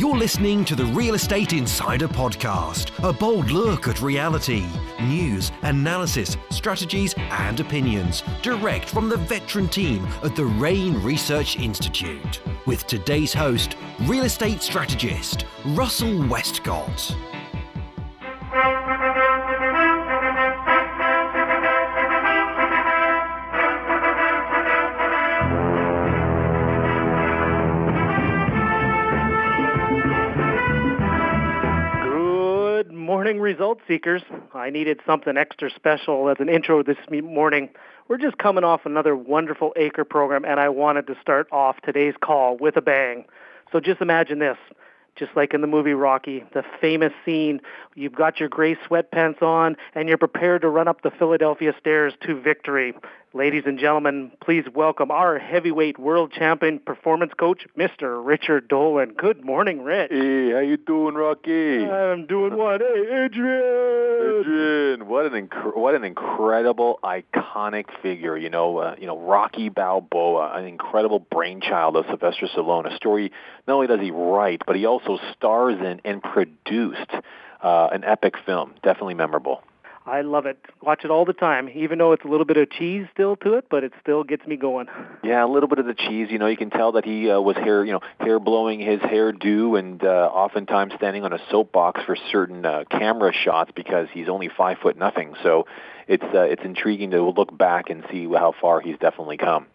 You're listening to the Real Estate Insider Podcast, a bold look at reality, news, analysis, strategies, and opinions, direct from the veteran team at the REIN Research Institute. With today's host, real estate strategist Russell Westcott. Seekers. I needed something extra special as an intro this morning. We're just coming off another wonderful ACRE program, and I wanted to start off today's call with a bang. So just imagine this. Just like in the movie Rocky, the famous scene, you've got your gray sweatpants on and you're prepared to run up the Philadelphia stairs to victory. Ladies and gentlemen, please welcome our heavyweight world champion performance coach, Mr. Richard Dolan. Good morning, Rich. Hey, how you doing, Rocky? I'm doing what? Hey, Adrian! Adrian, what an inc- what an incredible, iconic figure. You know, uh, you know, Rocky Balboa, an incredible brainchild of Sylvester Stallone. A story not only does he write, but he also stars in and produced uh, an epic film. Definitely memorable. I love it. Watch it all the time, even though it's a little bit of cheese still to it, but it still gets me going. Yeah, a little bit of the cheese. You know, you can tell that he uh, was hair, you know, hair blowing his hairdo, and uh, oftentimes standing on a soapbox for certain uh, camera shots because he's only five foot nothing. So it's uh, it's intriguing to look back and see how far he's definitely come.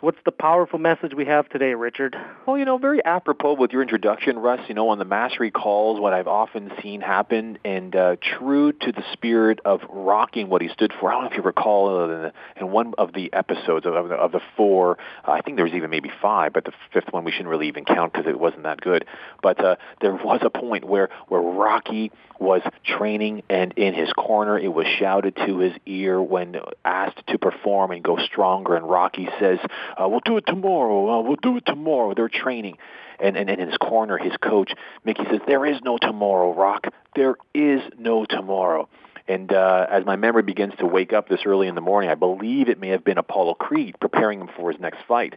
So what's the powerful message we have today, Richard? Well, you know, very apropos with your introduction, Russ. You know, on the mastery calls, what I've often seen happen, and uh, true to the spirit of rocking what he stood for. I don't know if you recall uh, in, one of the episodes of, of, the, of the four. Uh, I think there was even maybe five, but the fifth one we shouldn't really even count because it wasn't that good. But uh, there was a point where where Rocky was training, and in his corner, it was shouted to his ear when asked to perform and go stronger. And Rocky says, uh, "We'll do it tomorrow. Uh, we'll do it tomorrow." They're training, and, and, and in his corner, his coach Mickey says, "There is no tomorrow, Rock. There is no tomorrow." And uh, as my memory begins to wake up this early in the morning, I believe it may have been Apollo Creed preparing him for his next fight.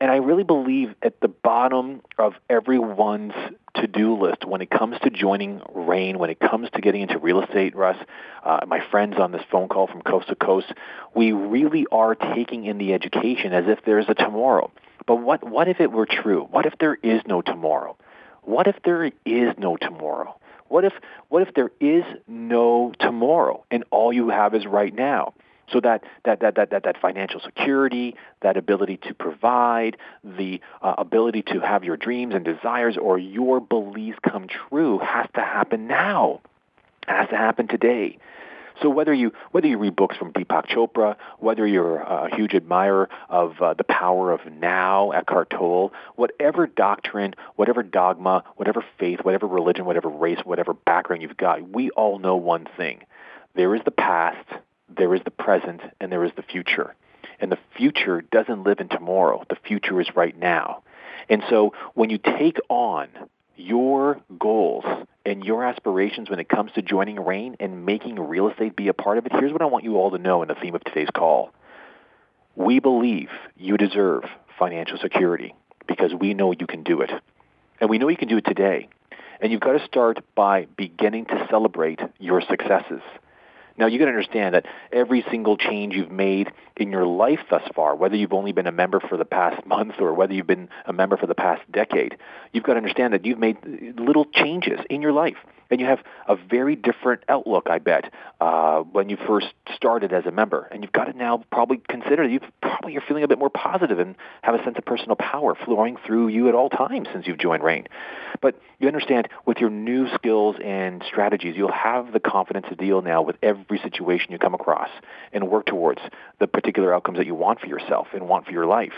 And I really believe at the bottom of everyone's to-do list when it comes to joining REIN, when it comes to getting into real estate, Russ, uh, my friends on this phone call from coast to coast, we really are taking in the education as if there's a tomorrow. But what, what if it were true? What if there is no tomorrow? What if there is no tomorrow? What if, what if there is no tomorrow and all you have is right now? So that, that, that, that, that, financial security, that ability to provide, the uh, ability to have your dreams and desires or your beliefs come true has to happen now. Has to happen today. So whether you whether you read books from Deepak Chopra, whether you're a huge admirer of uh, the power of now, Eckhart Tolle, whatever doctrine, whatever dogma, whatever faith, whatever religion, whatever race, whatever background you've got, we all know one thing: there is the past, there is the present, and there is the future. And the future doesn't live in tomorrow. The future is right now. And so when you take on your goals and your aspirations when it comes to joining REIN and making real estate be a part of it, here's what I want you all to know in the theme of today's call. We believe you deserve financial security because we know you can do it. And we know you can do it today. And you've got to start by beginning to celebrate your successes. Now, you got to understand that every single change you've made in your life thus far, whether you've only been a member for the past month or whether you've been a member for the past decade, you've got to understand that you've made little changes in your life. And you have a very different outlook, I bet, uh, when you first started as a member. And you've got to now probably consider you probably you're feeling a bit more positive and have a sense of personal power flowing through you at all times since you've joined REIN. But you understand with your new skills and strategies, you'll have the confidence to deal now with every situation you come across and work towards the particular outcomes that you want for yourself and want for your life.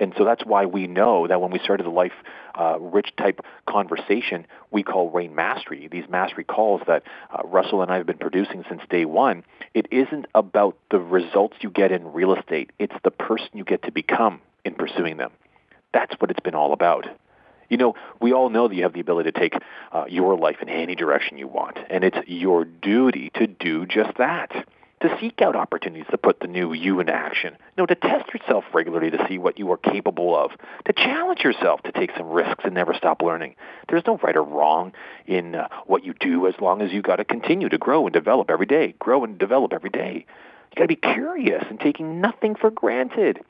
And so that's why we know that when we started the life uh, rich type conversation we call REIN Mastery, these mastery calls that uh, Russell and I have been producing since day one, it isn't about the results you get in real estate. It's the person you get to become in pursuing them. That's what it's been all about. You know, we all know that you have the ability to take uh, your life in any direction you want, and it's your duty to do just that. To seek out opportunities to put the new you into action, you know, to test yourself regularly to see what you are capable of, to challenge yourself to take some risks and never stop learning. There's no right or wrong in uh, what you do as long as you got to continue to grow and develop every day, grow and develop every day. You got to be curious and taking nothing for granted.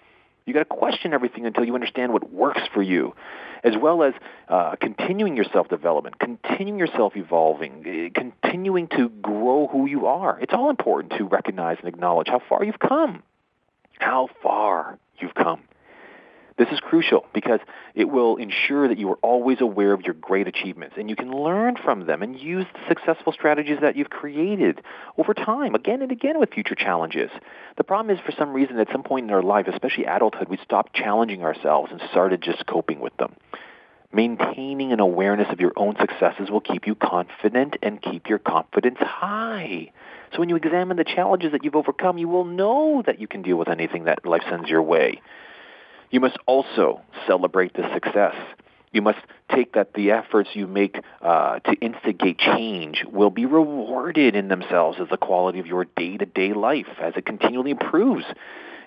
You got to question everything until you understand what works for you, as well as uh, continuing your self development, continuing yourself evolving, eh, continuing to grow who you are. It's all important to recognize and acknowledge how far you've come. How far you've come. This is crucial because it will ensure that you are always aware of your great achievements and you can learn from them and use the successful strategies that you've created over time, again and again with future challenges. The problem is, for some reason, at some point in our life, especially adulthood, we stopped challenging ourselves and started just coping with them. Maintaining an awareness of your own successes will keep you confident and keep your confidence high. So when you examine the challenges that you've overcome, you will know that you can deal with anything that life sends your way. You must also celebrate the success. You must take that the efforts you make uh, to instigate change will be rewarded in themselves as the quality of your day-to-day life as it continually improves.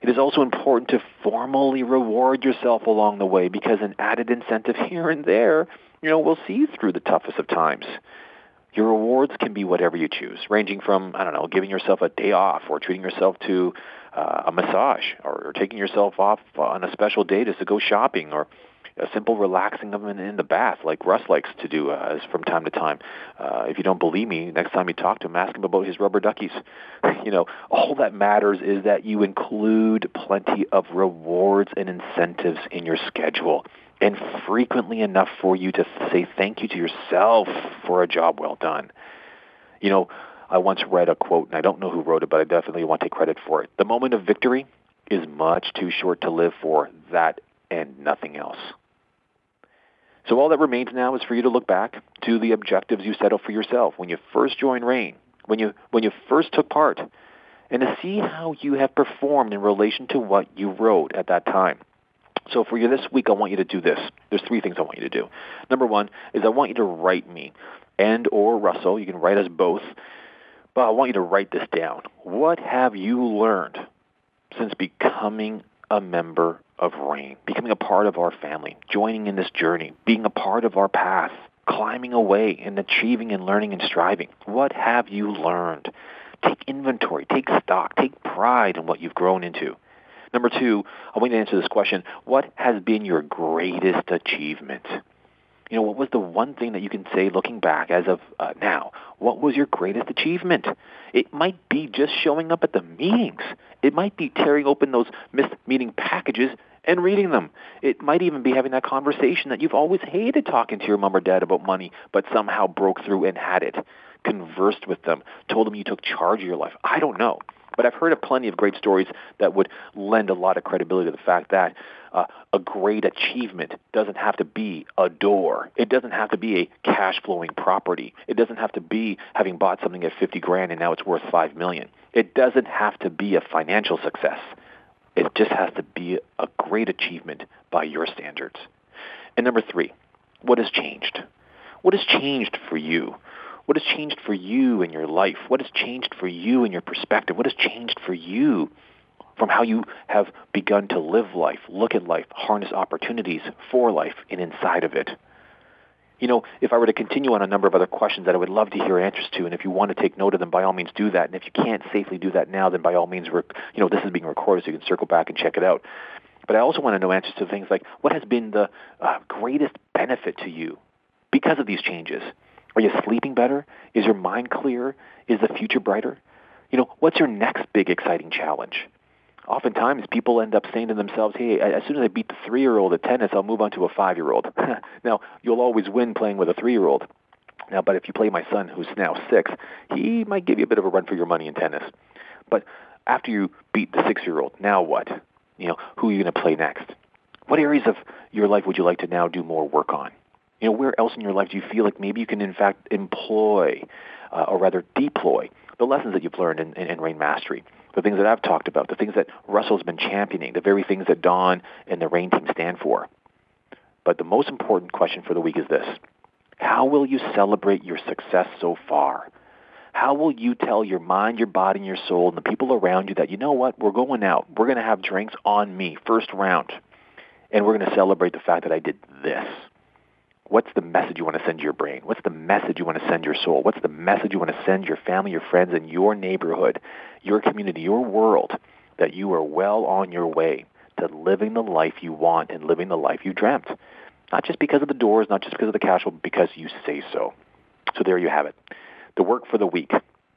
It is also important to formally reward yourself along the way because an added incentive here and there, you know, will see you through the toughest of times. Your rewards can be whatever you choose, ranging from, I don't know, giving yourself a day off or treating yourself to uh, a massage or, or taking yourself off on a special day just to go shopping or a simple relaxing of in, in the bath like Russ likes to do uh, from time to time. Uh, if you don't believe me, next time you talk to him, ask him about his rubber duckies. you know, all that matters is that you include plenty of rewards and incentives in your schedule and frequently enough for you to say thank you to yourself for a job well done. You know, I once read a quote, and I don't know who wrote it, but I definitely want to take credit for it. The moment of victory is much too short to live for that and nothing else. So all that remains now is for you to look back to the objectives you set out for yourself when you first joined REIN, when you when you first took part, and to see how you have performed in relation to what you wrote at that time. So for you this week, I want you to do this. There's three things I want you to do. Number one is I want you to write me and or Russell. You can write us both but I want you to write this down. What have you learned since becoming a member of REIN, becoming a part of our family, joining in this journey, being a part of our path, climbing away and achieving and learning and striving? What have you learned? Take inventory, take stock, take pride in what you've grown into. Number two, I want you to answer this question. What has been your greatest achievement? You know, what was the one thing that you can say looking back as of uh, now? What was your greatest achievement? It might be just showing up at the meetings. It might be tearing open those missed meeting packages and reading them. It might even be having that conversation that you've always hated talking to your mom or dad about money, but somehow broke through and had it. Conversed with them, told them you took charge of your life. I don't know. But I've heard of plenty of great stories that would lend a lot of credibility to the fact that uh, a great achievement doesn't have to be a door. It doesn't have to be a cash flowing property. It doesn't have to be having bought something at 50 grand and now it's worth 5 million. It doesn't have to be a financial success. It just has to be a great achievement by your standards. And number 3, what has changed? What has changed for you? What has changed for you in your life? What has changed for you in your perspective? What has changed for you from how you have begun to live life, look at life, harness opportunities for life and inside of it? You know, if I were to continue on a number of other questions that I would love to hear answers to, and if you want to take note of them, by all means do that. And if you can't safely do that now, then by all means, you know, this is being recorded, so you can circle back and check it out. But I also want to know answers to things like what has been the uh, greatest benefit to you because of these changes? Are you sleeping better? Is your mind clear? Is the future brighter? You know, what's your next big exciting challenge? Oftentimes, people end up saying to themselves, hey, as soon as I beat the three year old at tennis, I'll move on to a five year old. now, you'll always win playing with a three year old. Now, but if you play my son, who's now six, he might give you a bit of a run for your money in tennis. But after you beat the six year old, now what? You know, who are you going to play next? What areas of your life would you like to now do more work on? You know, where else in your life do you feel like maybe you can, in fact, employ, uh, or rather deploy, the lessons that you've learned in, in, in REIN Mastery? The things that I've talked about, the things that Russell's been championing, the very things that Don and the REIN team stand for. But the most important question for the week is this. How will you celebrate your success so far? How will you tell your mind, your body, and your soul, and the people around you that, you know what, we're going out. We're going to have drinks on me, first round. And we're going to celebrate the fact that I did this. What's the message you want to send your brain? What's the message you want to send your soul? What's the message you want to send your family, your friends, and your neighborhood, your community, your world that you are well on your way to living the life you want and living the life you dreamt? Not just because of the doors, not just because of the cash but because you say so. So there you have it. The work for the week.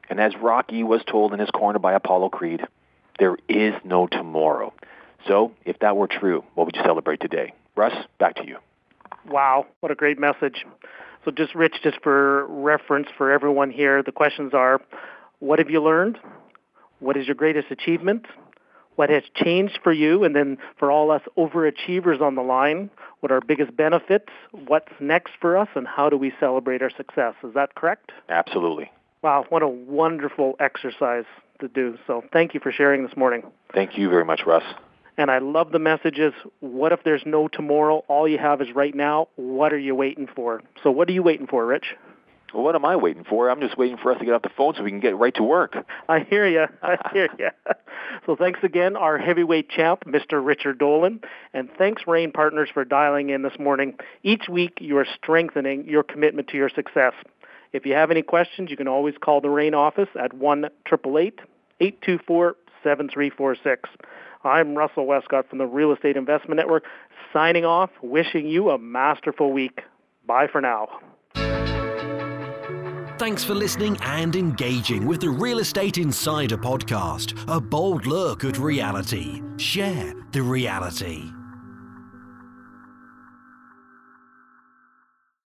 And as Rocky was told in his corner by Apollo Creed, there is no tomorrow. So if that were true, what would you celebrate today? Russ, back to you. Wow, what a great message. So just Rich, just for reference for everyone here, the questions are, what have you learned? What is your greatest achievement? What has changed for you? And then for all us overachievers on the line, what are our biggest benefits? What's next for us? And how do we celebrate our success? Is that correct? Absolutely. Wow, what a wonderful exercise to do. So thank you for sharing this morning. Thank you very much, Russ. And I love the messages. What if there's no tomorrow? All you have is right now. What are you waiting for? So, what are you waiting for, Rich? Well, what am I waiting for? I'm just waiting for us to get off the phone so we can get right to work. I hear you. I hear you. so, thanks again, our heavyweight champ, Mr. Richard Dolan. And thanks, REIN Partners, for dialing in this morning. Each week, you are strengthening your commitment to your success. If you have any questions, you can always call the REIN office at 1 824 7346. I'm Russell Westcott from the Real Estate Investment Network, signing off, wishing you a masterful week. Bye for now. Thanks for listening and engaging with the Real Estate Insider podcast, a bold look at reality. Share the reality.